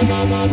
Bye.